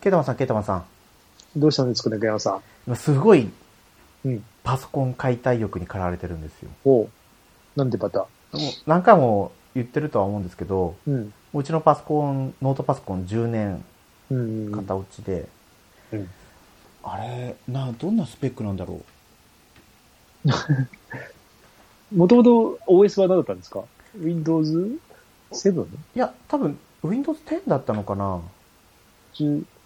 ケイタマンさん、ケイタマンさん。どうしたんですかね、山さん。今すごいうん。パソコン解体欲に駆られてるんですよ。おうなんでまた。もう何回も言ってるとは思うんですけど、うん。うちのパソコン、ノートパソコン10年うんうん。型落ちで、うんあれ、な、どんなスペックなんだろ もともと OS は何だったんですか ?Windows 7? ういや、多分、Windows 10だったのかな？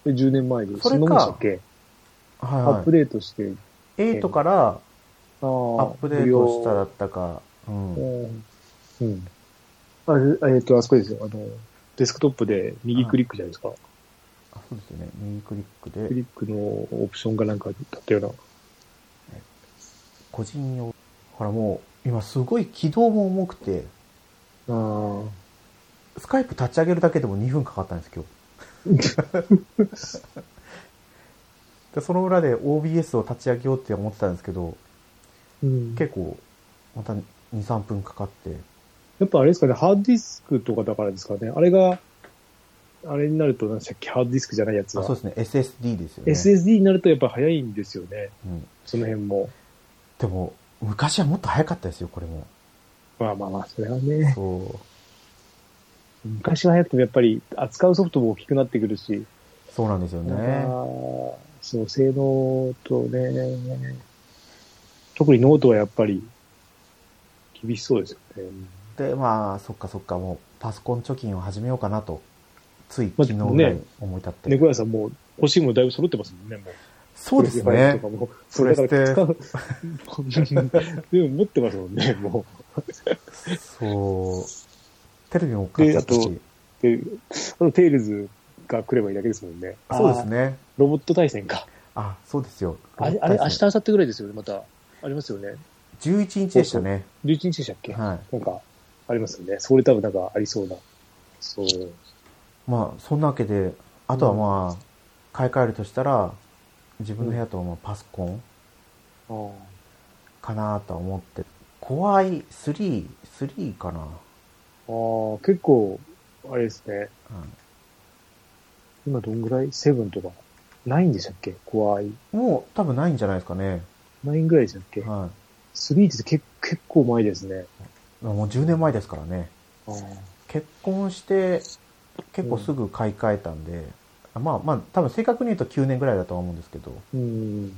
10, 10年前で。それかはいはいアップ。デートして。8からあアアップデートしただったか、うん。うん。うん。あれ、えっ、と、あそこですよ。あの、デスクトップで右クリックじゃないですか。あそうですよね。右クリックでク、リックのオプションがなんかだったような。個人用。ほらもう、今すごい起動も重くて、あスカイプ立ち上げるだけでも2分かかったんです、今日。でその裏で OBS を立ち上げようって思ってたんですけど、うん。結構、また2、3分かかって、やっぱあれですかね、ハードディスクとかだからですかね。あれが、あれになると、何でしたっけ、ハードディスクじゃないやつは。あそうですね、SSD ですよね。SSD になるとやっぱ早いんですよね。うん、その辺も。でも、昔はもっと早かったですよ、これも。まあまあまあ、それはね。そう。昔は早くてもやっぱり扱うソフトも大きくなってくるし。そうなんですよあね。ーそう、性能とね、特にノートはやっぱり厳しそうですよね。で、まあ、そっかそっか、もう、パソコン貯金を始めようかなと、ついまあ昨日ぐらいね思い立って。猫屋さんもう欲しいものだいぶ揃ってますもんね、もう。そうですプレステ5ねそれだから使う。でも持ってますもんね、もそう。テレビも買っちゃったでし。う。で、あとテイルズが来ればいいだけですもんね。そうです。ね。ロボット対戦か。あ、そうですよ。あれ、あれ、明日、明後日ぐらいですよね、また。ありますよね。11日でしたね。11日でしたっけ？はい。なんか、ありますよね。それ多分なんかありそうな。そう。まあ、そんなわけで、あとはまあ、買い替えるとしたら、自分の部屋とまあパソコンあーかなとは思って。Core i3、3かな。あー、結構、あれですね。うん今どんぐらい ?7 とか。9でしたっけ？怖い。もう多分ないんじゃないですかね。9ぐらいでしたっけ？は ?3 って結結構前ですね。い。もう10年前ですからね。結婚して、結構すぐ買い替えたんで、まあまあ、多分正確に言うと9年ぐらいだとは思うんですけど、うん。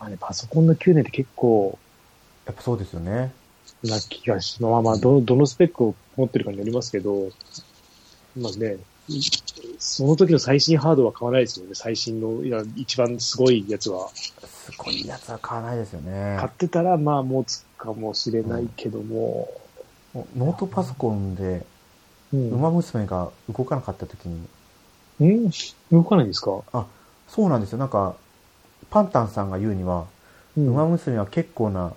まあね、パソコンの9年って結構やっぱそうですよね。な気がし、まあまあ、どの、どのスペックを持ってるかによりますけど、まあね、その時の最新ハードは買わないですよね。最新の、いや、一番すごいやつは。すごいやつは買わないですよね買。ってたら、まあ、持つかもしれないけども、もうノートパソコンで、うん。馬娘が動かなかった時に、ん？動かないんですか？そうなんですよ。なんか、パンタンさんが言うには、うん馬娘は結構な、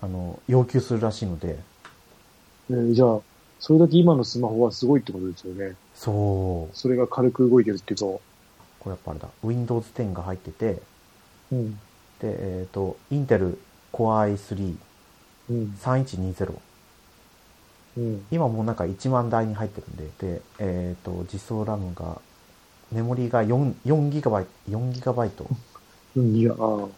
あの、要求するらしいので、ねじゃあ、それだけ今のスマホはすごいってことですよね。そう。それが軽く動いてるっていうと。これやっぱあれだ。Windows 10が入ってて、うん。で、えっ、と、インテル Core i3 うん。3120。うん。今もうなんか1万台に入ってるんで、で、えっ、と、実装ラムが、メモリが4、4ギガバイト、4ギガああ。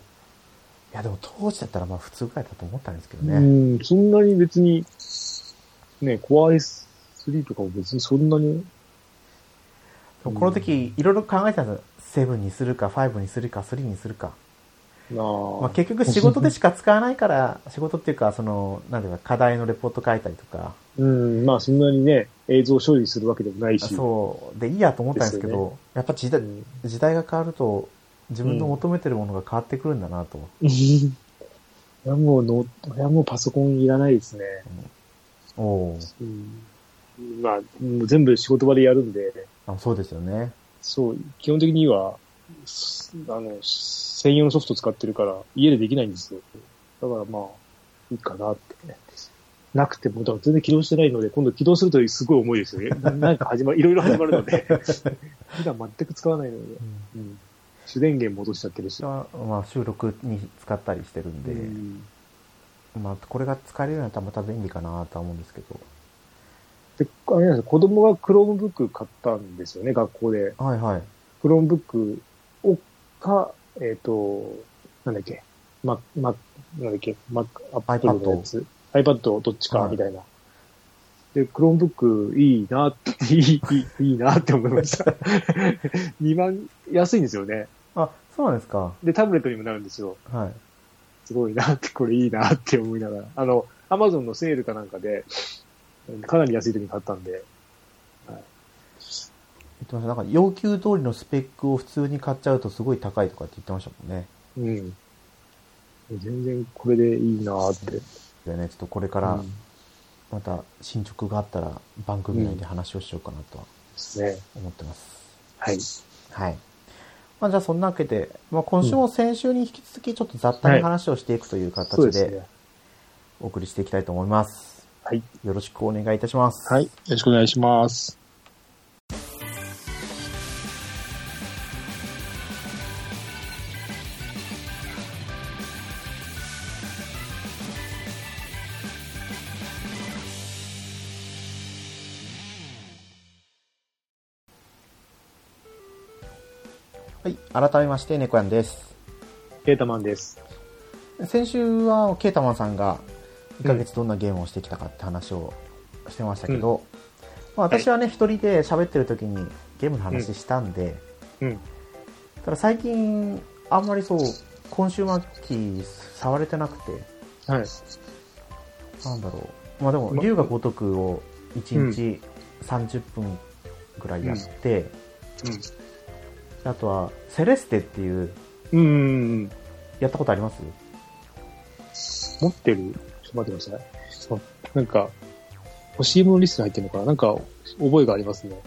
いや、でも当時だったらまあ普通ぐらいだと思ったんですけどうね。ん、そんなに別に、ね、Core i3 とかも別にそんなに、この時、いろいろ考えてたんですよ。7にするか、5にするか、3にするか。なあ、まあ、結局仕事でしか使わないから、仕事っていうか、その、なんていうか、課題のレポート書いたりとか、うん、まあそんなにね、映像処理するわけでもないし。そう、でいいやと思ったんですけど、やっぱ時代、うん。時代が変わると、自分の求めてるものが変わってくるんだなと。いや、もうノー、いや、もうパソコンいらないですね。おおうん。まあ、もう全部仕事場でやるんで、あそうですよね。そう、基本的には、すあの、専用のソフト使ってるから、家でできないんですよ。だからまあ、いいかなってね。なくても、だから全然起動してないので、今度起動するとすごい重いですよね。ななんか始まる、いろいろ始まるので。普段全く使わないので、うん。主電源戻しちゃってるし。まあ、まあ、収録に使ったりしてるんで、うんまあ、これが使えるようになったらまた便利かなとは思うんですけど。で、あれなんですよ子供が Chromebook 買ったんですよね、学校で。はいはい。 Chromebook をか、えっ、と、なんだっけ、ま、ま、なんだっけ、 Mac、アップルのやつ。iPad どっちか、はいみたいな。で、 Chromebook いいなって、いい、いい、いいなって思いました。2万、安いんですよね。あ、そうなんですか。で、タブレットにもなるんですよ。はい。すごいなって、これいいなって思いながら。あの、アマゾンのセールかなんかで、かなり安い時に買ったんで、言ってました。なんか要求通りのスペックを普通に買っちゃうとすごい高いとかって言ってましたもんね。うん。全然これでいいなって。でね、ちょっとこれからうんまた進捗があったら番組内で話をしようかなとはですね。思ってます。はい。はい。まあじゃあそんなわけで、まあ今週も先週に引き続きちょっと雑多に話をしていくという形で。お送りしていきたいと思います。はい。よろしくお願いいたします。はい。よろしくお願いします。はい。改めまして、猫やんです。ケータマンです。先週はケータマンさんが1ヶ月どんなゲームをしてきたかって話をしてましたけど、まあ、私はね、一人で喋ってる時にゲームの話したんで、うん。ただ最近あんまりそう、今週末期触れてなくて、はい。なんだろう。まあでも、ま龍が如くを1日30分ぐらいやって、あとは、セレステっていう、うん。うん。やったことあります？持ってる？ちょっと待ってください。そうなんか、欲しいものリストに入ってるのかな？なんか、覚えがありますね。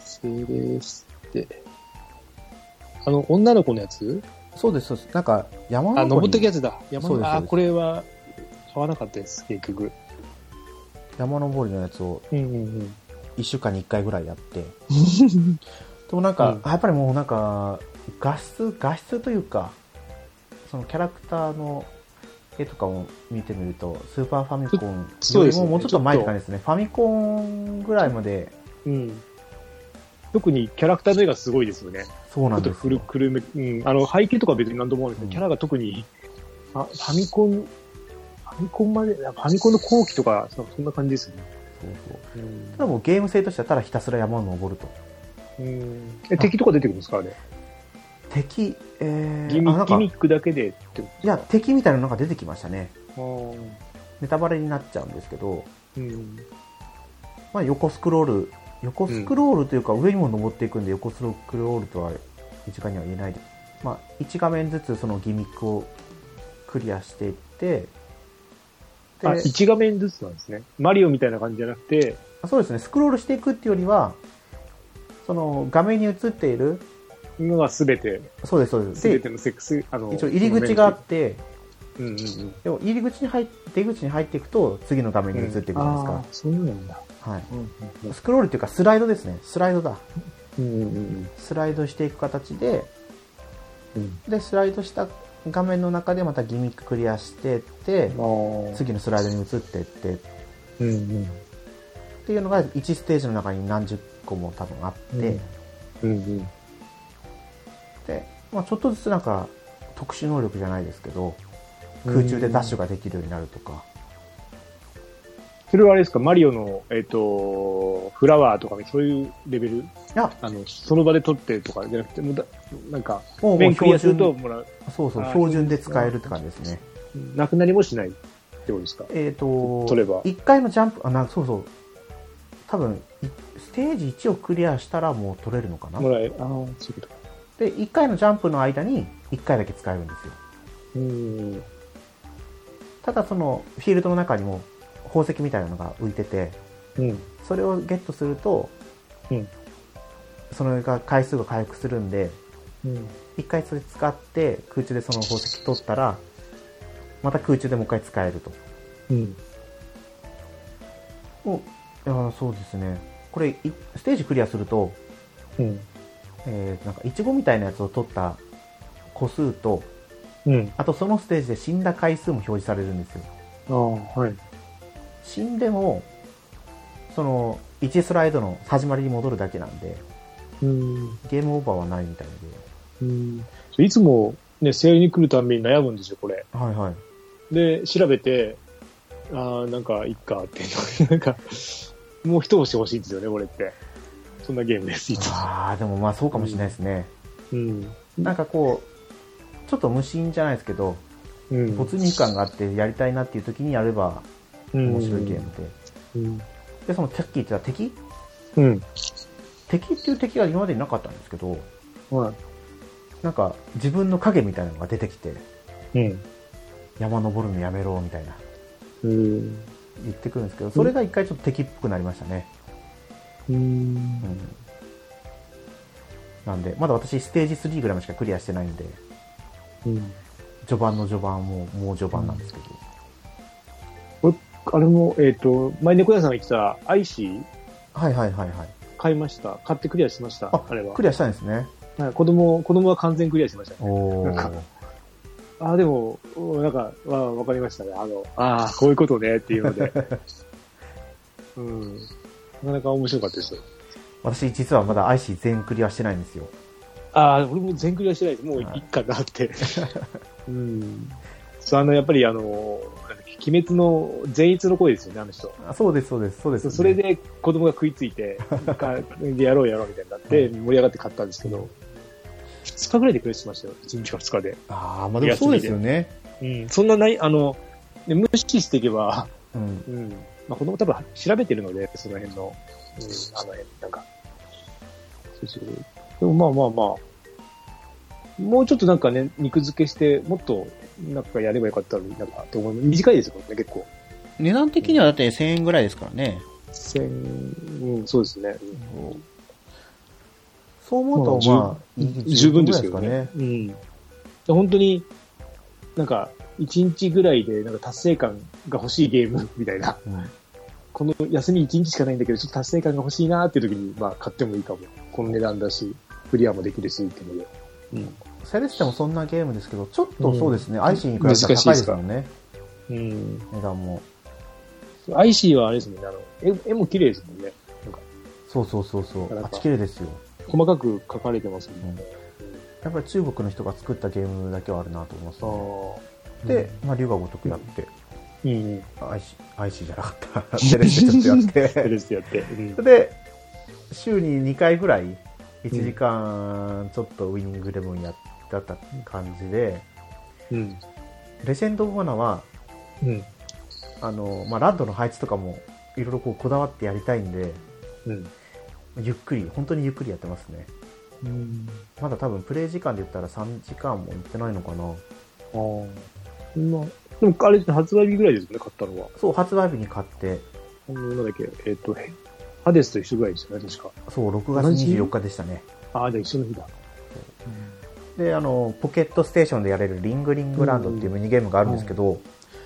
セレステ。あの、女の子のやつ？そうです、そうです。なんか、山あ、登ってくやつだ。山の、あ、これは、買わなかったです、結局。山登りのやつをうんうんうん。1週間に1回ぐらいやって、でもなんか、うんやっぱりもうなんか、画質、画質というか、そのキャラクターの絵とかを見てみると、スーパーファミコンよりももうちょっと前って感じですね。ファミコンぐらいまで、うん。特にキャラクターの絵がすごいですよね。そうなんちょっと古ですよ。くるめ、うん。あの、背景とかは別に何とも思うんですけど、うんキャラが特に、あ、ファミコン、ファミコンまで、ファミコンの後期とか、そそんな感じですよね。そうそううんただもうゲーム性としてはただひたすら山を登ると。うん。え、敵とか出てくるんですかあれ？敵、えー、ギミあなんかギミックだけでってこいや、敵みたいなのが出てきましたね。とネタバレになっちゃうんですけど、うん。まあ、横スクロール、横スクロールというか上にも登っていくんで横スクロールとは一概には言えないです。まあ、1画面ずつそのギミックをクリアしていって、であ、一画面ずつなんですね。マリオみたいな感じじゃなくて、そうですね、スクロールしていくっていうよりは、その画面に映っている、のがすべて、そうです、そうです。ですべて、のセックス、あの、一応入り口があって、うんうんうん。でも入り口に入って、出口に入っていくと次の画面に映っていくじゃないですか。ああ、そういうのなんだ。はい。うんスクロールっていうかスライドですね。スライドだ。うんうんうんスライドしていく形で、うん。で、スライドした画面の中でまたギミッククリアしてって。次のスライドに移ってってっうんうん。ていうのが1ステージの中に何十個も多分あって、うんうん。で、まあ、ちょっとずつなんか特殊能力じゃないですけど、空中でダッシュができるようになるとか、それはあれですか、マリオの、えっ、と、フラワーとかね、そういうレベル？いや、あの、その場で取ってとかじゃなくて、もうだなんか、もう標準。ともらう。そうそう、標準で使えるって感じですね。なくなりもしないってことですか？えっ、と、取れば。1回のジャンプ、あ、な、そうそう、多分、いステージ1をクリアしたらもう取れるのかな？もらえ、ああ、そういうことか。で、1回のジャンプの間に1回だけ使えるんですよ。うん。ただそのフィールドの中にも宝石みたいなのが浮いてて、うん。それをゲットすると、うんそれが回数が回復するんで、うん。一回それ使って空中でその宝石取ったら、また空中でもう一回使えると。うん。おいやそうですね。これ、いステージクリアすると、うん。えーなんか、イチゴみたいなやつを取った個数と、うん。あとそのステージで死んだ回数も表示されるんですよ。ああ、はい。死んでも、その、1スライドの始まりに戻るだけなんで、うん。ゲームオーバーはないみたいで。うん。いつもね、セールに来るたんびに悩むんですよ、これ。はいはい。で、調べて、ああ、なんか、いっかって、なんか、もう一押し欲しいんですよね、これって。そんなゲームです、いつも。ああ、でもまあそうかもしれないですね。うん。なんかこう、ちょっと無心じゃないですけど、うん。没入感があってやりたいなっていう時にやれば面白いゲームで。うん。で、そのさっき言ってた敵？うん。敵っていう敵が今までになかったんですけど、はなんか自分の影みたいなのが出てきて、い。うん。山登るのやめろみたいなうん。言ってくるんですけど、それが一回ちょっと敵っぽくなりましたね。うん。うん。なんで、まだ私ステージ3ぐらいしかクリアしてないんで、うん。序盤の序盤ももう序盤なんですけど。あれも、えっ、と、前猫屋さんが言ってた、アイシー？はいはいはいはい。買いました？買ってクリアしました？ああれはク。リアしたんですね。はい、子供、子供は完全クリアしました。おなんかー。あ、でも、おなんか、わ、わかりましたね。あの、ああ、こういうことねっていうので。うん。なかなか面白かったですよ。私実はまだアイシー全クリアしてないんですよ。ああ、俺も全クリアしてないです。もういいかなって。うん。そう、あの、やっぱりあの、鬼滅の善逸の声ですよね、あの人。あそうですそうですそうです、それ、で子供が食いついて、かでやろうやろうみたいになって、盛り上がって買ったんですけど、2日ぐらいでクリアしましたよ。1日か2日で。ああ、まあでもそうですよね。うん。そんなない、あの、ね無視していけば、うん。うん。まあ、子供多分調べてるので、その辺の、うん、あの辺、なんか。そうそう。でもまあまあまあ、もうちょっとなんかね、肉付けして、もっと、なんかやればよかったのになんか、と思い短いですよね、結構。値段的にはだって1000円ぐらいですからね。千、うん、そうですね。うんそう思うと、まあ十分ですけどね。うん。で本当に、なんか、一日ぐらいで、なんか達成感が欲しいゲーム みたいな。すかね。この休み一日しかないんだけど、ちょっと達成感が欲しいなっていう時に、まあ買ってもいいかも。この値段だし、クリアもできるしっていうので。うん。うん。セレステもそんなゲームですけど、ちょっとそうですね、アイシーに比べたら高いですもんね。うん。値段も。ICEY はあれですもんね、あの、絵絵も綺麗ですもんね。なんか、そうそうそうそう。あっち綺麗ですよ。細かく書かれてますもんね。やっぱり中国の人が作ったゲームだけはあるなと思いますあね、あ。で、まあ、龍が如くやって、うん、うん。 ICEY、ICEY じゃなかった。Celeste ちょっとやっテレて。ステやって。うん。で、週に2回ぐらい、1時間ちょっとウイニングイレブンやった感じで、うん。レジェンド・オブ・マナは、うん。あの、まあ、ランドの配置とかも、いろいろこうこだわってやりたいんで、うん。ゆっくり、本当にゆっくりやってますね。うん。まだ多分プレイ時間で言ったら3時間もいってないのかな。ああ。まあ、でも、あれですね、発売日ぐらいですね、買ったのは。そう、発売日に買って、なんだっけ、えっ、と、ハデスと一緒ぐらいですよね、確か。そう、6月24日でしたね。ああ、じゃあ一緒の日だ。で、あの、ポケットステーションでやれるリングリングランドっていうミニゲームがあるんですけど、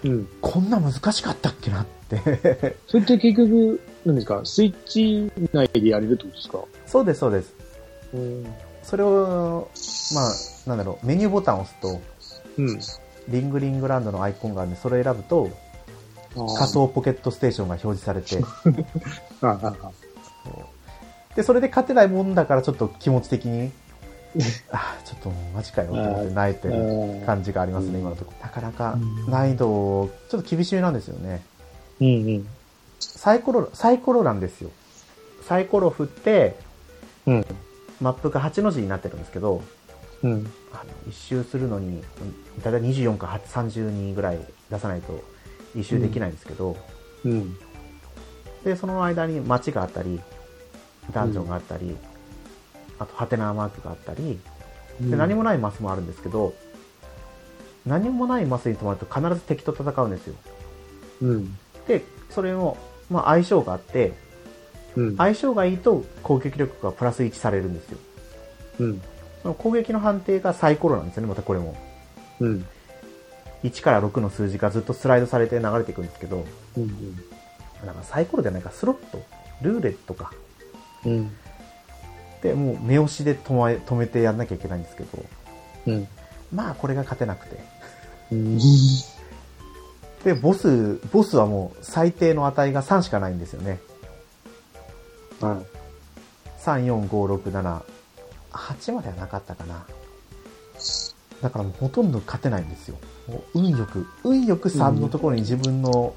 うん。こんな難しかったっけなって。それって結局、何ですか、スイッチ内でやれるってことですか？そうです、そうです。うん。それを、まあ、なんだろう、メニューボタンを押すと、うん。リングリングランドのアイコンがあるんで、それを選ぶと、仮想ポケットステーションが表示されて、ああ、ああ、で、それで勝てないもんだからちょっと気持ち的に、あちょっとマジかよって思って泣いてる感じがありますね、うん今のところ。なかなかうん難易度、ちょっと厳しめなんですよね。うんうん。サイコロ、サイコロなんですよ。サイコロ振って、うん。マップが8の字になってるんですけど、うん。あの一周するのに、だいたい24か30人ぐらい出さないと一周できないんですけど、うん。で、その間に街があったり、ダンジョンがあったり、あと、ハテナマークがあったり、で何もないマスもあるんですけど、何もないマスに止まると必ず敵と戦うんですよ。うん。で、それも、まあ相性があって、うん。相性がいいと攻撃力がプラス1されるんですよ。うん。その攻撃の判定がサイコロなんですよね、またこれも。うん。1から6の数字がずっとスライドされて流れていくんですけど、うん。なんかサイコロじゃないか、スロット、ルーレットか。うん。で、もう目押しで止め止めてやんなきゃいけないんですけど、うん。まあこれが勝てなくて。うん。で、ボス、ボスはもう最低の値が3しかないんですよね。は3、4、5、6、7、8まではなかったかな。だからもうほとんど勝てないんですよ。もう運よく、運よく3のところに自分の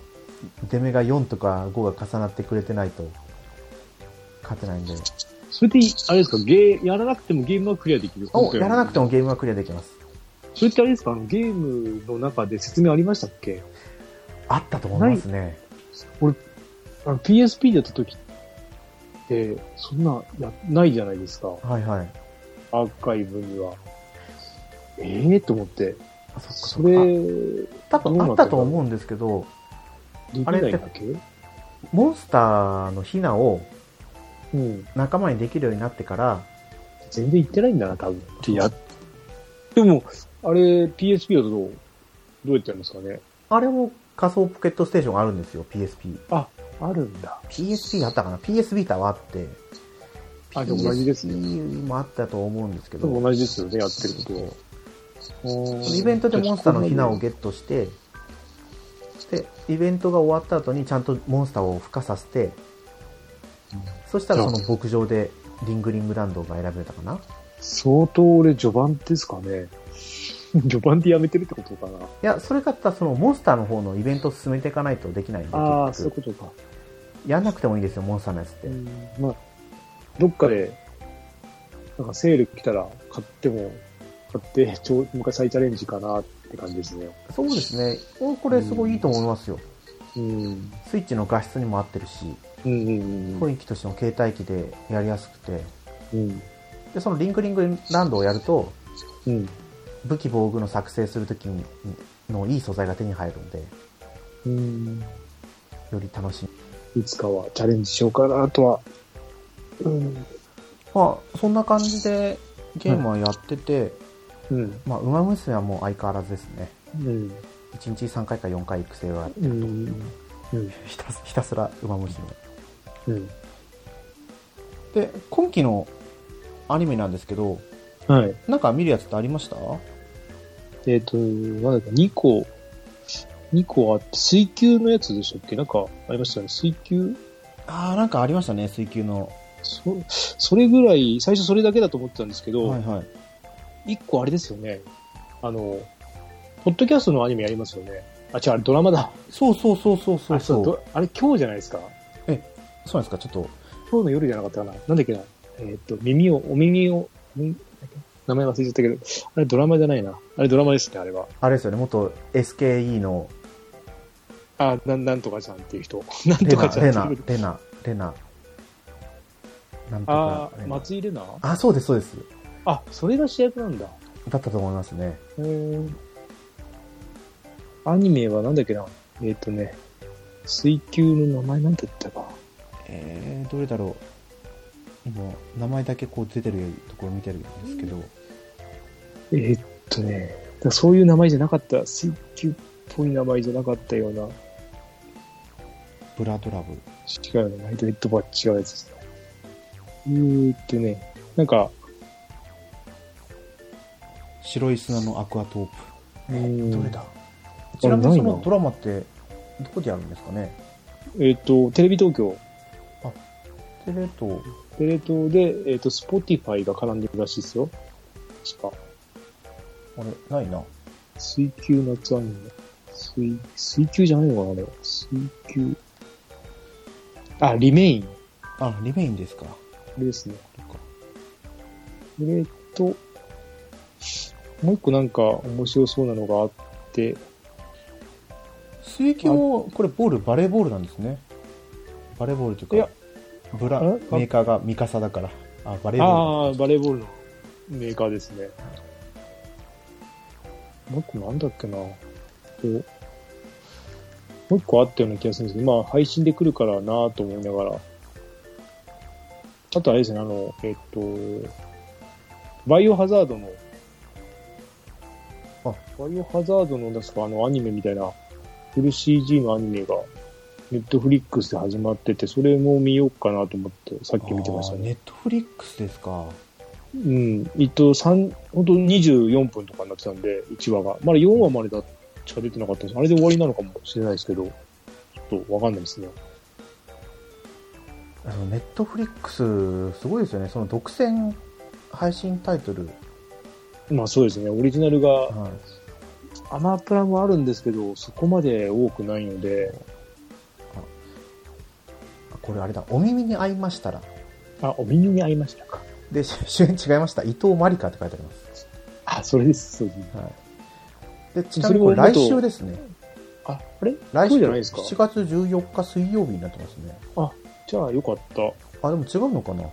出目が4とか5が重なってくれてないと勝てないんで。い。それで、あれですか、ゲー、やらなくてもゲームはクリアできる？お、やらなくても。もゲームはクリアできます。それってあれですか、あのゲームの中で説明ありましたっけ？あったと思いますね。あの PSP でやった時って、そんな、や、ないじゃないですか。はいはい。アーカイブには。ええー、と思って。あそっかそそれ、っか。で多分あったと思うんですけど、きないだけ？モンスターのヒナをうん。仲間にできるようになってから、全然行ってないんだな、多分。ってや、でも、あれ、PSP だとどう、どうやってやるんですかね？あれも仮想ポケットステーションがあるんですよ、PSP。あ、あるんだ。PSP あったかな ?PS ビータはあって。あでも同じですね PSP もあったと思うんですけど、同じですよね、やってることは。イベントでモンスターのヒナをゲットして、で、イベントが終わった後にちゃんとモンスターを孵化させて、そしたらその牧場でリングリングランドが選べたかな？相当俺序盤ですかね。序盤でやめてるってことかな。いや、それだったらそのモンスターの方のイベントを進めていかないとできないんで、ああ、そういうことか。やんなくてもいいですよ、モンスターのやつって。うん、まあ、どっかで、なんかセール来たら買っても、買って、ちょもう一回再チャレンジかなって感じですね。そうですね。おこれすごいいいと思いますよ。うん。スイッチの画質にも合ってるし、うんうん雰囲気としても携帯機でやりやすくて、うん。うん。で、そのリンクリングランドをやると、うん。武器防具の作成するときのいい素材が手に入るので、うん。より楽しみ。いつかはチャレンジしようかなとは。うん。まあ、そんな感じでゲームはやってて、うん。まあ、ウマ娘はもう相変わらずですね。うん。1日3回か4回育成があって、うん。うん。ひたすひたすらウマ娘。うん。で、今期のアニメなんですけど、はい。なんか見るやつってありました？えっ、と、なんだっけ、2個、2個あって、水球のやつでしたっけ？なんかありましたよね。水球？ああ、なんかありましたね、水球の。そ、それぐらい、最初それだけだと思ってたんですけど、はいはい。1個あれですよね。あの、ポッドキャストのアニメやりますよね。あ、違う、あれドラマだ。そうそうそうそうそうあそう。どあれ今日じゃないですか？そうなんですか、ちょっと。今日の夜じゃなかったかな。なんだっけな？えっ、と、耳を、お耳を、ん名前忘れちゃったけど、あれドラマじゃないな。あれドラマですね、あれは。あれですよね、元 SKE のあ、なん、なんとかちゃんっていう人。なんレナ、とかちゃんレナレナ、レナ。なんとあかレ、ナ。松井玲奈？あ、そうです、そうです。あ、それが主役なんだ。だったと思いますね。アニメはなんだっけな？えっ、とね、水球の名前なんだったか。えー、どれだろう。今、名前だけこう出てるところ見てるんですけど、えーっとね、そういう名前じゃなかった。水球っぽい名前じゃなかったような。ブラドラブ。違う。ナイトヘッドバー違うやつですね。えーっとね、なんか、白い砂のアクアトープ。うーんどれだ？ちなみにそのドラマって、どこでやるんですかね？えーっと、テレビ東京、テレ東、テレ東で、えーっと、 Spotify が絡んでるらしいですよ。確か。あれ、ないな。水球夏アニメ。水、水球じゃないのかなあれ。水球。あ、 RE-MAIN。あ、 RE-MAIN ですか。これですね。そっかそれと、もう一個なんか面白そうなのがあって、水球も、これボール、バレーボールなんですね。バレーボールといういやか、ブラ、あメーカーがミカサだから。あ、バレーボール。ああ、バレーボールのメーカーですね。もう一個なんだっけな。こうもう一個あったような気がするんですけど、まあ配信で来るからなと思いながら。あとあれですね、あの、えっと、バイオハザードの、あバイオハザードの確かあのアニメみたいな、フル CG のアニメが、ネットフリックスで始まってて、それも見ようかなと思って、さっき見てましたね。ネットフリックスですか。うん。えっと、三本当24分とかになってたんで、1話が。まだ4話までだしか出てなかったです。あれで終わりなのかもしれないですけど、ちょっとわかんないですね。あのネットフリックス、すごいですよね。その独占配信タイトル。まあそうですね、オリジナルが、はい。アマプラもあるんですけど、そこまで多くないので、あこれあれだ、お耳に合いましたら。あ、お耳に合いましたか。で、し 主演違いました。伊藤まりかって書いてあります。あ、それです、そうです。はい。で、ちなみにこれ来週ですね。あ、あれ？来週じゃないですか7月14日水曜日になってますね。じゃあよかった。あ、でも違うのかな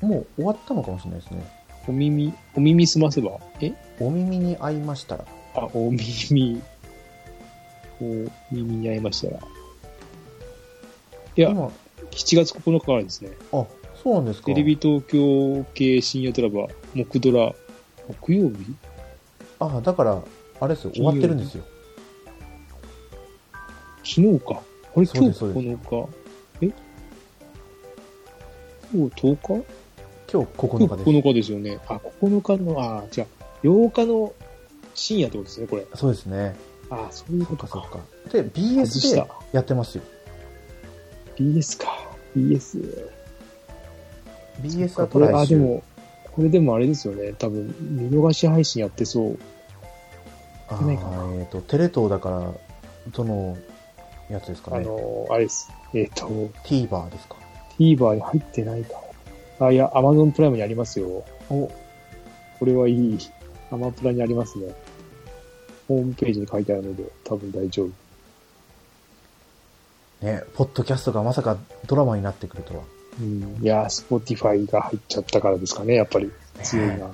もう終わったのかもしれないですね。お耳、お耳すませばえ？お耳に合いましたら。あ、お耳、お耳に合いましたら。いや、今、7月9日からですね。あ、そうなんですか。テレビ東京系深夜ドラマ、木ドラ、木曜日？あ、だから、あれですよ、終わってるんですよ。昨日か。これそう今日ですそうです9日。え？今日10日？今日9今日日です。9日ですよね。あ、9日の、あ、じゃあ、8日の深夜ってことですね、これ。そうですね。あ、そういうことか。そっか。で、外 BS したでやってますよ。BS か。BS。BS だとこれ、あ。でも、これでもあれですよね。多分、見逃し配信やってそう。あえっ、と、テレ東だから、どのやつですかあね。の、あれです。えっ、と、TVer ですか？TVer に入ってないか。あ、いや、Amazon プライムにありますよ。お、これはいい。アマプラにありますね。ホームページに書いてあるので、多分大丈夫。ね、ポッドキャストがまさかドラマになってくるとは。うん。いやー、Spotify が入っちゃったからですかね、やっぱり。強いな。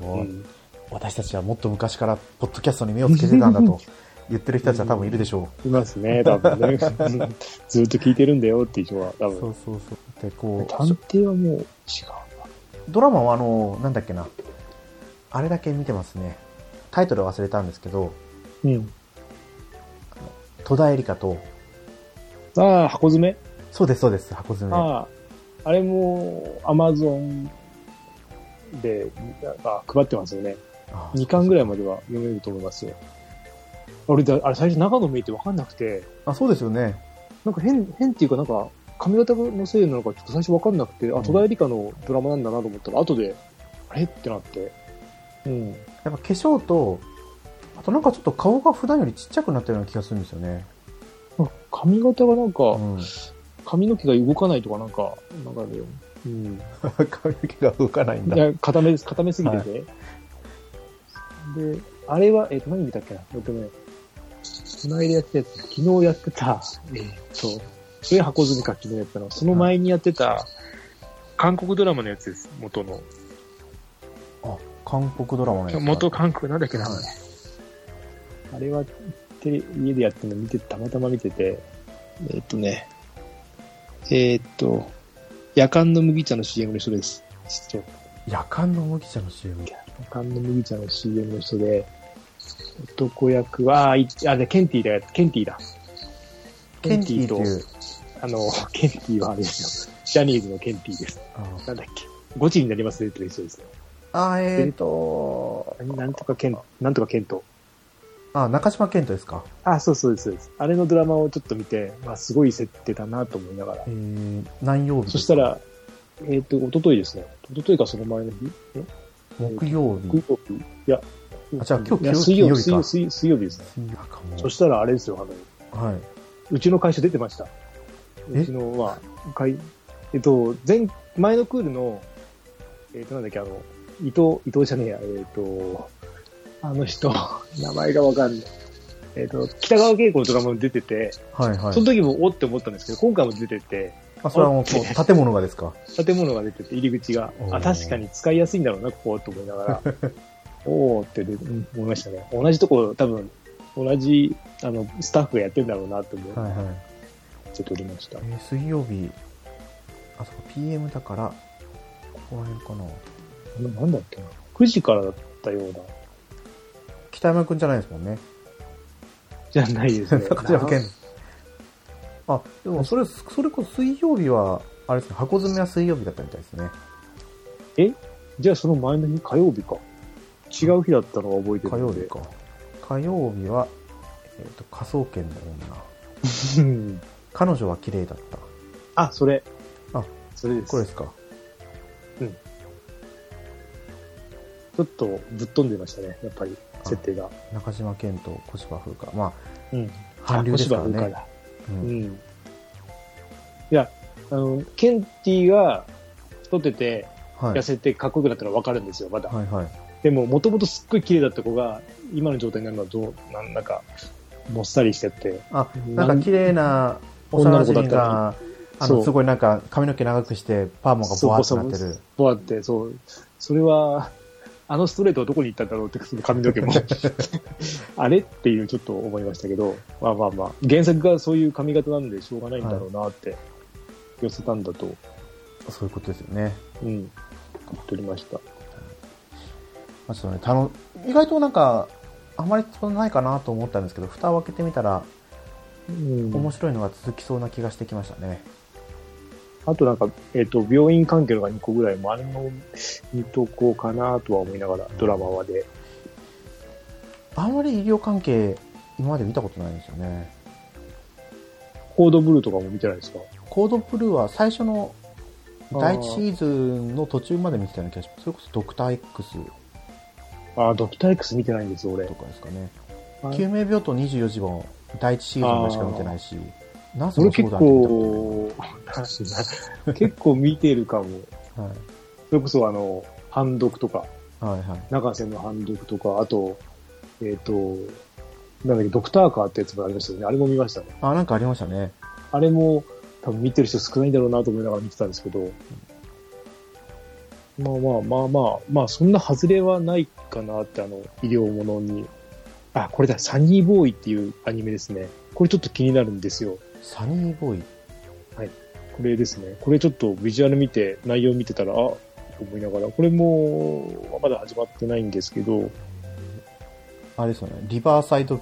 そううん。私たちはもっと昔からポッドキャストに目をつけてたんだと 言ってる人たちは多分いるでしょいますね、多分ね。う んずっと聞いてるんだよっていう人は、多う。そ分。うそうそう。で、こ探う、偵はもう違うドラマはあの、なんだっけな。あれだけ見てますね。タイトル忘れたんですけど、な。うん。戸田恵梨香と、ああ、箱詰め？そうです、そうです、箱詰め。ああ、あれも、Amazon で、あ配ってますよね。あ2巻ぐらいまでは読めると思いますよ。俺だ、あれ最初長野見えて分かんなくて、あ、そうですよね。なんか変、変っていうかなんか、髪型のせいなのかちょっと最初分かんなくて、うんあ、戸田恵梨香のドラマなんだなと思ったら、後で、あれ？ってなって。うん。やっぱ化粧と、あとなんかちょっと顔が普段よりちっちゃくなったような気がするんですよね。髪型がなんか、うん。髪の毛が動かないとかなんか、なんかね、うん。髪の毛が動かないんだ。いや、固め、固めすぎてて。で、あれは、えっ、と、何見たっけな？えっとね、この間やったやつ、昨日やってた、えっ、と、それ箱詰めか昨日やったの。その前にやってた、韓国ドラマのやつです、元の。あ、韓国ドラマのやつ。元韓国なんだっけな、はいあれは、テレ家でやってるの見て、たまたま見てて、えっ、とね、えっ、と、夜間の麦茶の CM の人です。ちょっと夜間の麦茶の CM？夜間の麦茶の CM の人で、男役は、あ、いあ、で、ケンティーだよ、ケンティーだ。ケンティとあの、ケンティーはあれですよ。ジャニーズのケンティーです。あなんだっけ。ゴチになりますねっていう人ですね。あ、えっ、ー、と、なんとかケン、なんとかケント。あ、中島健人ですか？あ、そうそうですそうです。あれのドラマをちょっと見て、まあ、すごい設定だなと思いながらえ。ー、何曜日？そしたら、えっ、と、一昨日ですね。一昨日かその前の日？え？木曜日。木曜日いや。あじゃあ今日水曜日、金曜日か水曜日ですね。そしたらあれですよ、あの、はい。うちの会社出てました。え？うちの、まあ、会、えっと、前、前のクールの、えっと、なんだっけ、あの、伊藤、伊藤じゃねえや、えっと、あの人、名前がわかんない。えっと、北川景子のドラマに出てて、はいはいそ。の時もおって思ったんですけど、今回も出てて、あ、それはもう建物がですか？建物が出てて、入り口がお、ーあ、確かに使いやすいんだろうな、ここ、と思いながら、おーって思いましたね。同じとこ、多分、同じ、あの、スタッフがやってんだろうな、と思って、はいはい。ちょっと撮りましたえ。ー、水曜日、あ、そこ PM だから、ここら辺かな。ななんだっけな。9時からだったような。北山くんじゃないですもんね。じゃないですね。中島健。あ、でもそれ、それこそ水曜日は、あれですね、箱詰めは水曜日だったみたいですね。じゃあその前の日、火曜日か。違う日だったのを覚えてる。火曜日か。火曜日は、えっ、と、科捜研の女。う ん彼女は綺麗だった。あ、それ。あ、それです。これですか。ちょっとぶっ飛んでましたね、やっぱり、設定が。中島健と小芝風花。まうん。あ、韓流ですからね。あ小芝風花だううんん。いや、あの、ケンティが太ってて、はい。痩せてかっこよくなったのはわかるんですよ、まだ。はいはい。でも、もともとすっごい綺麗だった子が、今の状態になるのはどう、なんなんか、もっさりしてて、あ、なんか綺麗な幼馴染が、あの、そうすごいなんか髪の毛長くして、パーマがボワーってなってる。ボワって、そう、それは、あのストレートはどこに行ったんだろうって、その髪の毛も。あれっていうちょっと思いましたけど、まあまあまあ、原作がそういう髪型なんでしょうがないんだろうなって、寄せたんだと、そういうことですよね。うん、言っておりました。まあ、ちょっとね、意外となんか、あまりそんなないかなと思ったんですけど、蓋を開けてみたら、うん面白いのが続きそうな気がしてきましたね。あとなんか、えっ、と、病院関係のが2個ぐらいもあれも見とこうかなとは思いながら、ドラマはで。あんまり医療関係、今まで見たことないんですよね。コードブルーとかも見てないですか？コードブルーは最初の第1シーズンの途中まで見てたような気がします。それこそドクター X ああ、ドクター X 見てないんですよ、俺と。かですかね。はい救命病棟24時も第1シーズンしか見てないし、なぜ俺結もそうだって見構、結構見てるかも。たはい。それこそあの、判読とか、はいはい。中瀬の判読とか、あと、えっ、と、なんだっけ、ドクターカーってやつもありましたよね。あれも見ましたね。あ、なんかありましたね。あれも多分見てる人少ないんだろうなと思いながら見てたんですけど、まあまあまあまあ、まあそんな外れはないかなって、あの、医療ものに。あ、これだ、サニーボーイっていうアニメですね。これちょっと気になるんですよ。サニーボーイ。これですね。これちょっとビジュアル見て、内容見てたら、あ、と思いながら、これも、まだ始まってないんですけど、あれですよね。リバーサイド、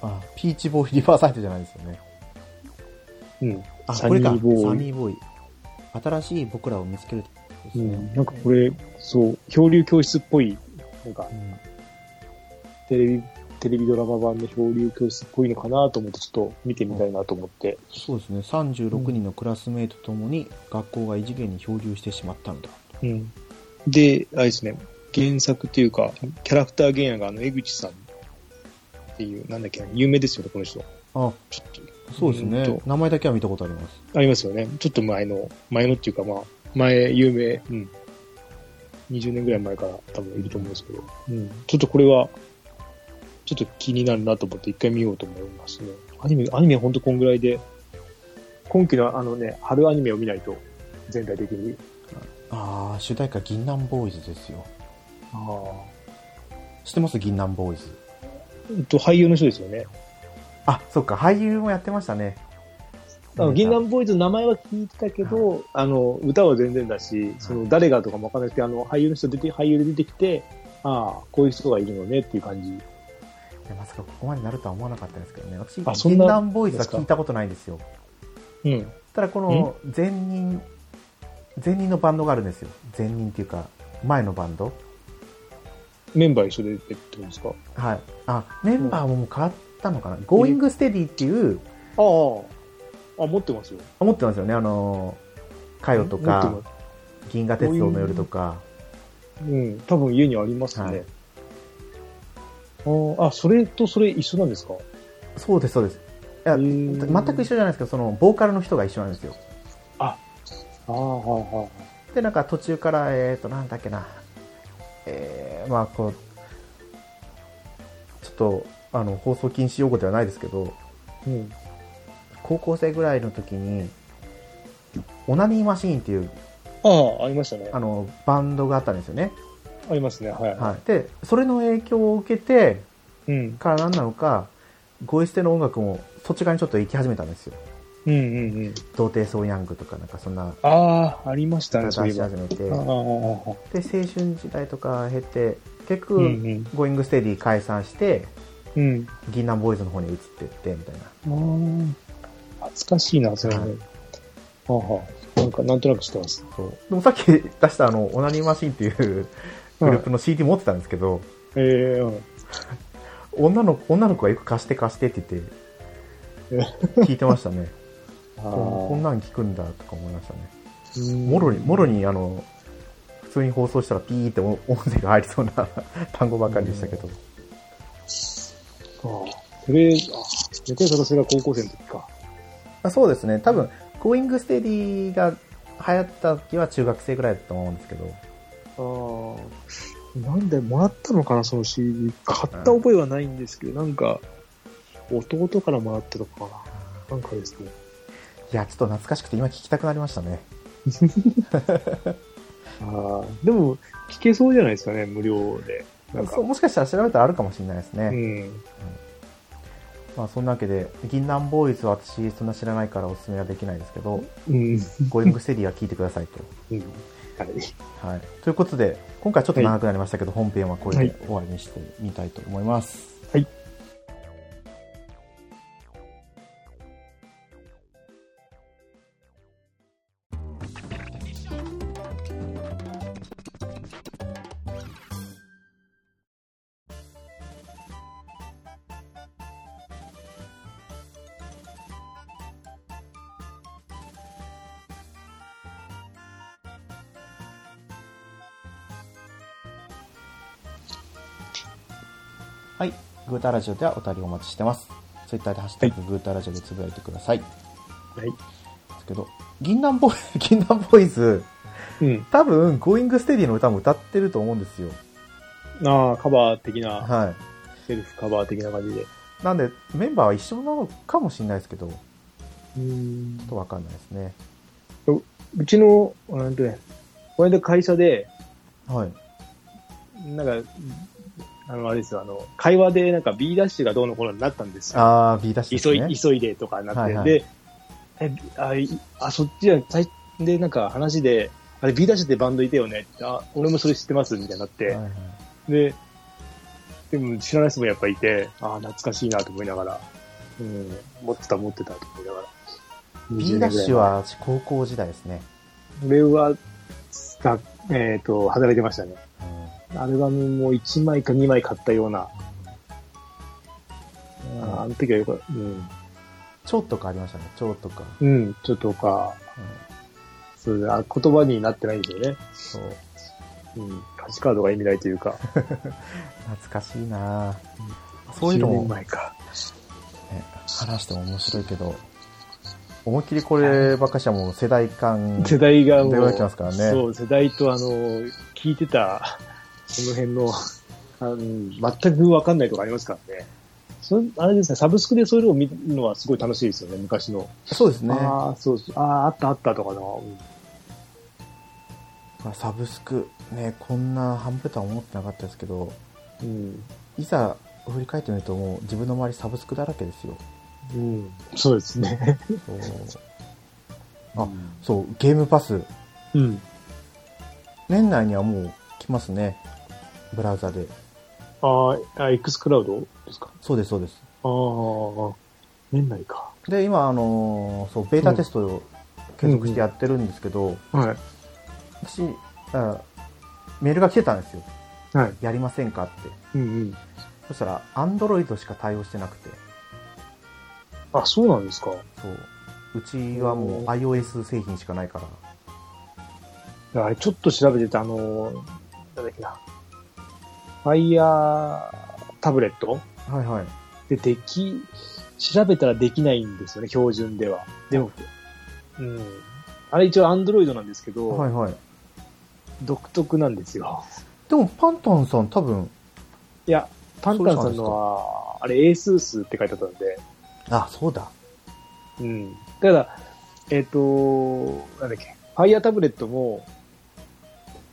あ、ピーチボーイ リバーサイドじゃないですよね。うん。あ、サこれか。サニーボーイ。新しい僕らを見つけるですね。うん。なんかこれ、そう、漂流教室っぽい、なんかう、んテレビ、テレビドラマ版の漂流教室っぽいのかなと思って、ちょっと見てみたいなと思って。そうですね。36人のクラスメイトともに学校が異次元に漂流してしまったのだ。うん。で、あれですね、原作っていうか、キャラクター原案があの、江口さんっていう、なんだっけな、有名ですよね、この人。あ、ちょっと、そうですね。名前だけは見たことあります。ありますよね。ちょっと前の、前のっていうか、まあ、前、有名、うん。20年ぐらい前から多分いると思うんですけど、うん。ちょっとこれは、ちょっと気になるなと思って一回見ようと思いますね。アニメ、アニメほんとこんぐらいで、今期のあのね、春アニメを見ないと、全体的に。ああ、主題歌銀杏ボーイズですよ。あ知ってます？銀杏ボーイズ。あ。と、俳優の人ですよね。あ、そっか、俳優もやってましたね。あの、銀杏ボーイズの名前は聞いてたけど、あの、歌は全然だし、その、誰がとかもわかんないですけど、あの、俳優の人出て、俳優で出てきて、ああ、こういう人がいるのねっていう感じ。いやまさかここまでなるとは思わなかったんですけどね。私、銀杏ボーイズは聞いたことないんですよ。うん。ただこの前任、前任のバンドがあるんですよ。前任っていうか、前のバンド。メンバー一緒でってことですか？はい。あ、メンバーももう変わったのかな。Going Steady っていう、ああ。あ、持ってますよ。持ってますよね。あの、かよと持か銀河鉄道の夜とか。すうん。多分家にありますね。はいああ、それとそれ一緒なんですか？そうです、そうです。いや、全く一緒じゃないですけど、その、ボーカルの人が一緒なんですよ。ああ、はいはいはい。で、なんか途中から、えっ、と、なんだっけな。えー、まあ、こう、ちょっと、あの、放送禁止用語ではないですけど、うん。高校生ぐらいの時に、オナニーマシーンっていう、ああ、ありましたね。あの、バンドがあったんですよね。ありますね。はい。はい。で、それの影響を受けて、うん。から何なのか、ゴイステの音楽もそっち側にちょっと行き始めたんですよ。うんうんうん。童貞ソーヤングとかなんかそんなああ、ありましたね、そういえば。し始めて、で、青春時代とか経て、結局、うんうん。ゴーイングステディ解散して、うん。銀杏ボーイズの方に移ってって、みたいな。ああ、懐かしいな、それね。はいああ、なんか、なんとなく知ってます。そう。でもさっき出したあの、オナニーマシンっていうグループの CD 持ってたんですけど、ええうん。女の女の子がよく貸して貸してって言って、聞いてましたね。あこんこんあ。なん聞くんだとか思いましたね。もろに、もろに、あの、普通に放送したらピーって音声が入りそうな 単語ばかりでしたけど。ああ。それ、あ、猫屋それが高校生の時か。あそうですね。多分、Going Steady が流行った時は中学生ぐらいだと思うんですけど。ああ。なんで、もらったのかな、その CD。買った覚えはないんですけど、なんか、弟からもらったのかな。なんかですね。いや、ちょっと懐かしくて今聞きたくなりましたね。ああ。でも、聞けそうじゃないですかね、無料で。なんかそう。もしかしたら調べたらあるかもしれないですね。うん。まあ、そんなわけで、銀杏ボーイズは私そんな知らないからおすすめはできないですけど、うん。ゴーイングステディは聞いてくださいと。うん。はい。はい。ということで、今回ちょっと長くなりましたけど、本編はこれで終わりにしてみたいと思います。ータラジオではお便りお待ちしてます。ツイッターでハッシュタググータラジオでつぶやいてください。ではい。すけど、銀杏ボーイ、銀杏ボーイズ、うん。多分、ゴーイングステディの歌も歌ってると思うんですよ。ああ、カバー的な、はい。セルフカバー的な感じで。なんで、メンバーは一緒なのかもしれないですけど、ちょうんっとわかんないですね。うちの、なんてね、この間会社で、はい。なんか、あの、あれですよ、あの、会話でなんか B ダッシュがどうのこうのになったんですよ。あー、B ダッシュね。急い、急いでとかなって、はいはいで、え、あ、いあ、そっちは、最で、なんか話で、あれ B ダッシュってバンドいてよねってあ、俺もそれ知ってますみたいになって、はいはいで、でも知らない人もやっぱいて、あ懐かしいなと思いながら、うん、持ってた持ってたと思いながら。B ダッシュは私高校時代ですね。俺は、がえっ、と、働いてましたね。うんアルバムも1枚か2枚買ったような、あーあの時はよかった。うん。蝶とかありましたね。蝶とか。うん、ちょっとか、うんそうだ、言葉になってないんですよね。そう。うん。歌詞カードが意味ないというか。懐かしいなそういうの10も、前か。話しても面白いけど、思いっきりこればっかしはもう世代間、世代がもう、ますからね。そう、世代とあの、聞いてた、その辺の、あの全くわかんないとかありますからね。そあれですね、サブスクでそういうのを見るのはすごい楽しいですよね、昔の。そうですね。ああ、そうそう、ああ、あったあったとかな。うんまあ、サブスク、ね、こんな半分とは思ってなかったですけど、うん。いざ振り返ってみるともう自分の周りサブスクだらけですよ。うん。そうですね。そうあそう、ゲームパス。うん。年内にはもう来ますね。ブラウザで。あーあ、X クラウドですか？そうです、そうです。ああ、年内か。で、今、あのーそう、ベータテストを継続してやってるんですけど、はい。私、あメールが来てたんですよ。はい。やりませんかって。うんうん。そしたら、アンドロイドしか対応してなくて、あ、そうなんですか？そう。うちはもう iOS 製品しかないから、あれ、ちょっと調べてた、あのー、なんだっけな。Fire タブレットはいはい。ででき、調べたらできないんですよね、標準では。でも、うん。あれ一応 Android なんですけど、はいはい。独特なんですよ。でも、パンタンさん多分、いや、パンタンさんのは、あれ ASUS って書いてあったんで、あ、そうだ。うん。ただ、えっ、と、なんだっけ、Fire タブレットも、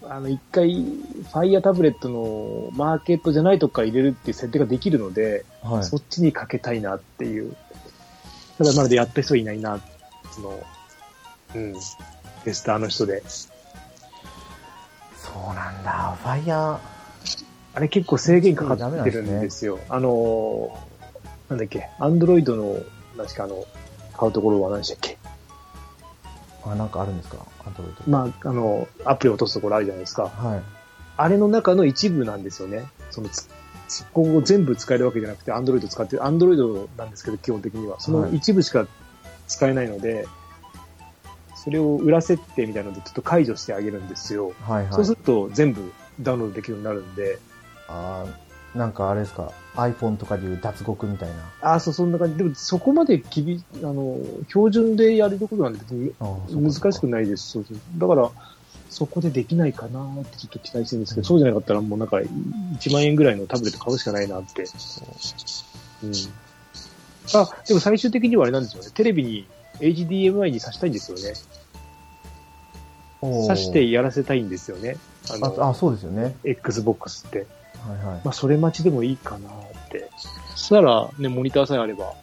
あの、一回、Fire タブレットのマーケットじゃないとこから入れるっていう設定ができるので、はい。そっちにかけたいなっていう。ただ、まだやった人いないな、その、うん、テスターの人で。そうなんだ。ファイヤあれ結構制限かかってるんですよ。あの、なんだっけ、アンドロイドの、確かあの、買うところは何でしたっけー、あ、なんかあるんですか。まあ、あの、アプリを落とすところあるじゃないですか。はい。あれの中の一部なんですよね。そのつ、そこを全部使えるわけじゃなくて、アンドロイド使ってる、アンドロイドなんですけど、基本的には。その一部しか使えないので、それを裏設定みたいなのでちょっと解除してあげるんですよ。はいはい。そうすると全部ダウンロードできるようになるんで、あーなんかあれですか、iPhone とかでいう脱獄みたいな。ああ、そう、そんな感じ。でもそこまで厳あの、標準でやれることなんて別に難しくないです。そうそうだから、そこでできないかなってちょっと期待してるんですけど、そうじゃなかったらもうなんか1万円ぐらいのタブレット買うしかないなって。うん。あ、でも最終的にはあれなんですよね。テレビに HDMI に挿したいんですよね。挿してやらせたいんですよね。あの、ああ、そうですよね。Xbox って。はいはい。まあ、それ待ちでもいいかなって。そしたら、ね、モニターさえあれば。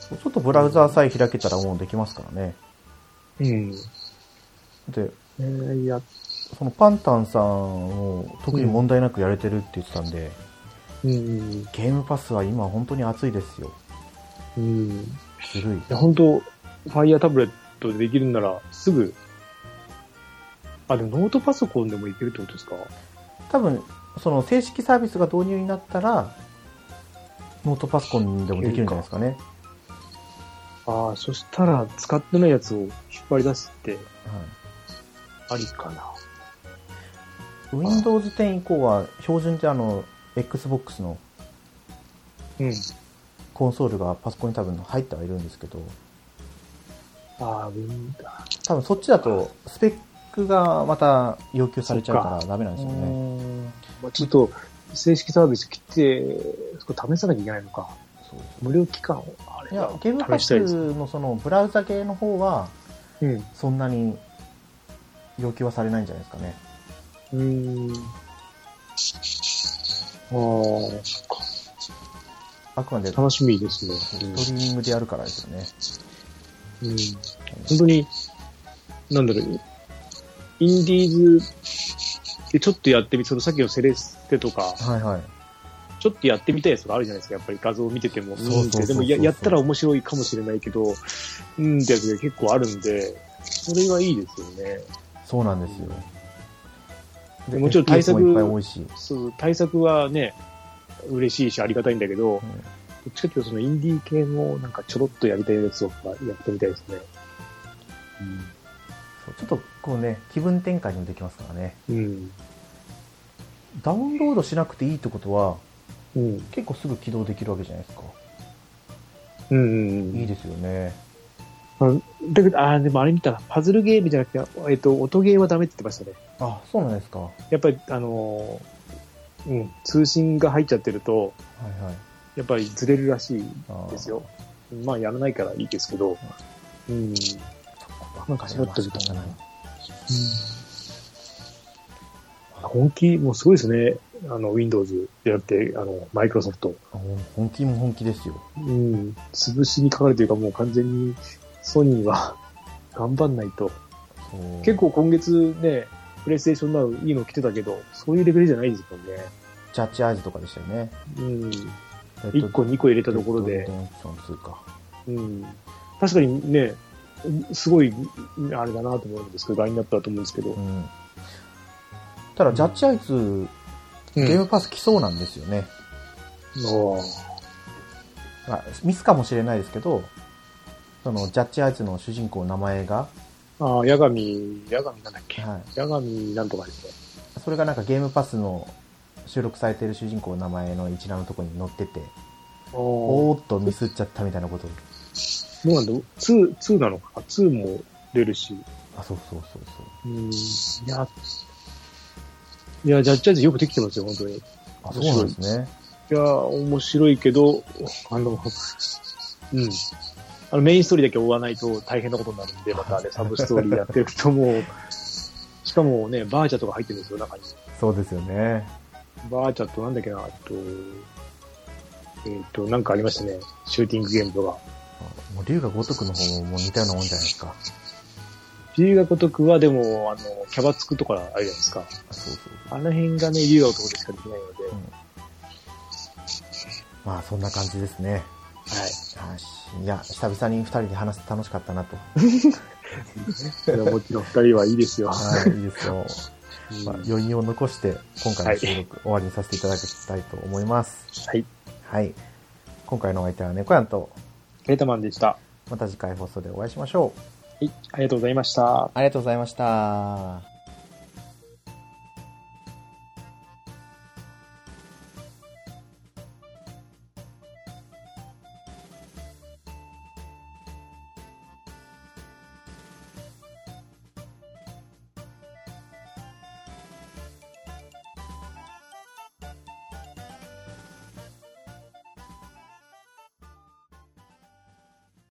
ちょっとブラウザーさえ開けたらもうできますからね。うん。で、えー、いや、そのパンタンさんを特に問題なくやれてるって言ってたんで、うん。ゲームパスは今本当に熱いですよ。うん。いずるい。や、本当ファイヤータブレットでできるんなら、すぐ、あ、でもノートパソコンでもいけるってことですか？多分、その正式サービスが導入になったら、ノートパソコンでもできるんじゃないですかね。ああ、そしたら、使ってないやつを引っ張り出すって、はいありかな。Windows 10以降は標準であの Xbox のうん。コンソールがパソコンに多分入ってはいるんですけど、ああ、ウィン多分そっちだとスペックがまた要求されちゃうからダメなんですよね。まあ、ちょっと、正式サービス来て、そこ試さなきゃいけないのか。そう無料期間を、あれいや、ゲームパス。のそのブラウザ系の方はうん。そんなに要求はされないんじゃないですかね。うーん。ああ、そっか。あくまでス楽しみですね。トリーミングでやるからですよね。うん。うん本当に、なんだろう、インディーズでちょっとやってみ、そのさっきのセレステとか、はいはい。ちょっとやってみたいやつがあるじゃないですか。やっぱり画像を見てても。そうそうそうそううんってでもや、やったら面白いかもしれないけど、うんってやつが結構あるんで、それがいいですよね。そうなんですよ。でもちろん対策。そう、対策はね、嬉しいしありがたいんだけど、うんどっちかっていうとそのインディー系もなんかちょろっとやりたいやつをやってみたいですね。そうちょっとこうね、気分転換にもできますからね。うん。ダウンロードしなくていいってことは、うん。結構すぐ起動できるわけじゃないですか。うん。うん。いいですよね。だけど、ああ、でもあれ見たら、パズルゲームじゃなくて、えっと、音ゲーはダメって言ってましたね。あ、そうなんですか。はやっぱり、あのーうん、通信が入っちゃってると、いはい。やっぱりずれるらしいあーですよ。まあ、やらないからいいですけど、うん。なんかちょろっと見たかな本気、もうすごいですね。あの、Windows でやって、あの、マイクロソフト。あ本気も本気ですよ。うん。潰しにかかるというか、もう完全に、ソニーは、頑張んないと。結構今月ね、プレイステーションナウいいの来てたけど、そういうレベルじゃないですもんね。ジャッジアイズとかでしたよね。うん。えっ1個2個入れたところでレッド、リデンプション2か。うん。確かにね、すごい、あれだなと思うんですけど、ラインナップだと思うんですけどう。ん。ただ、ジャッジアイズ、ゲームパス来そうなんですよね。まあ、ミスかもしれないですけど、その、ジャッジアイズの主人公の名前が、ああ、ヤガミ、ヤガミなんだっけ？はい。ヤガミなんとかですね。それがなんかゲームパスの収録されてる主人公の名前の一覧のところに載ってて、おおーっとミスっちゃったみたいなこと。どうなんだ ?2、2なのか ?2 も出るし。あ、そうそうそうそう。うん。いや、いや、ジャッジアイズよくできてますよ、本当に。いあ、そうなんですね。や、面白いけど、あの、うん。あの、メインストーリーだけ追わないと大変なことになるんで、またね、サブストーリーやっていくともう、しかもね、バーチャとか入ってるんですよ、中に。そうですよね。バーチャとなんだっけな、あと、えっ、と、なんかありましたね。シューティングゲームとか。もう龍が如くの方ももう似たようなもんじゃないですか。龍が如くはでも、あの、キャバつくとかあるじゃないですか。あそうそうあの辺がね、龍が男でしかできないので、まあ、そんな感じですね。はい。よしいや、久々に二人で話して楽しかったなと。いやもちろん二人はいいですよ。はい、いいですよ。うんまあ、余韻を残して、今回の収録終わりにさせていただきたいと思います。はい。はい。今回のお相手は猫やんと、ケータマンでした。また次回放送でお会いしましょう。い、ありがとうございました。ありがとうございました。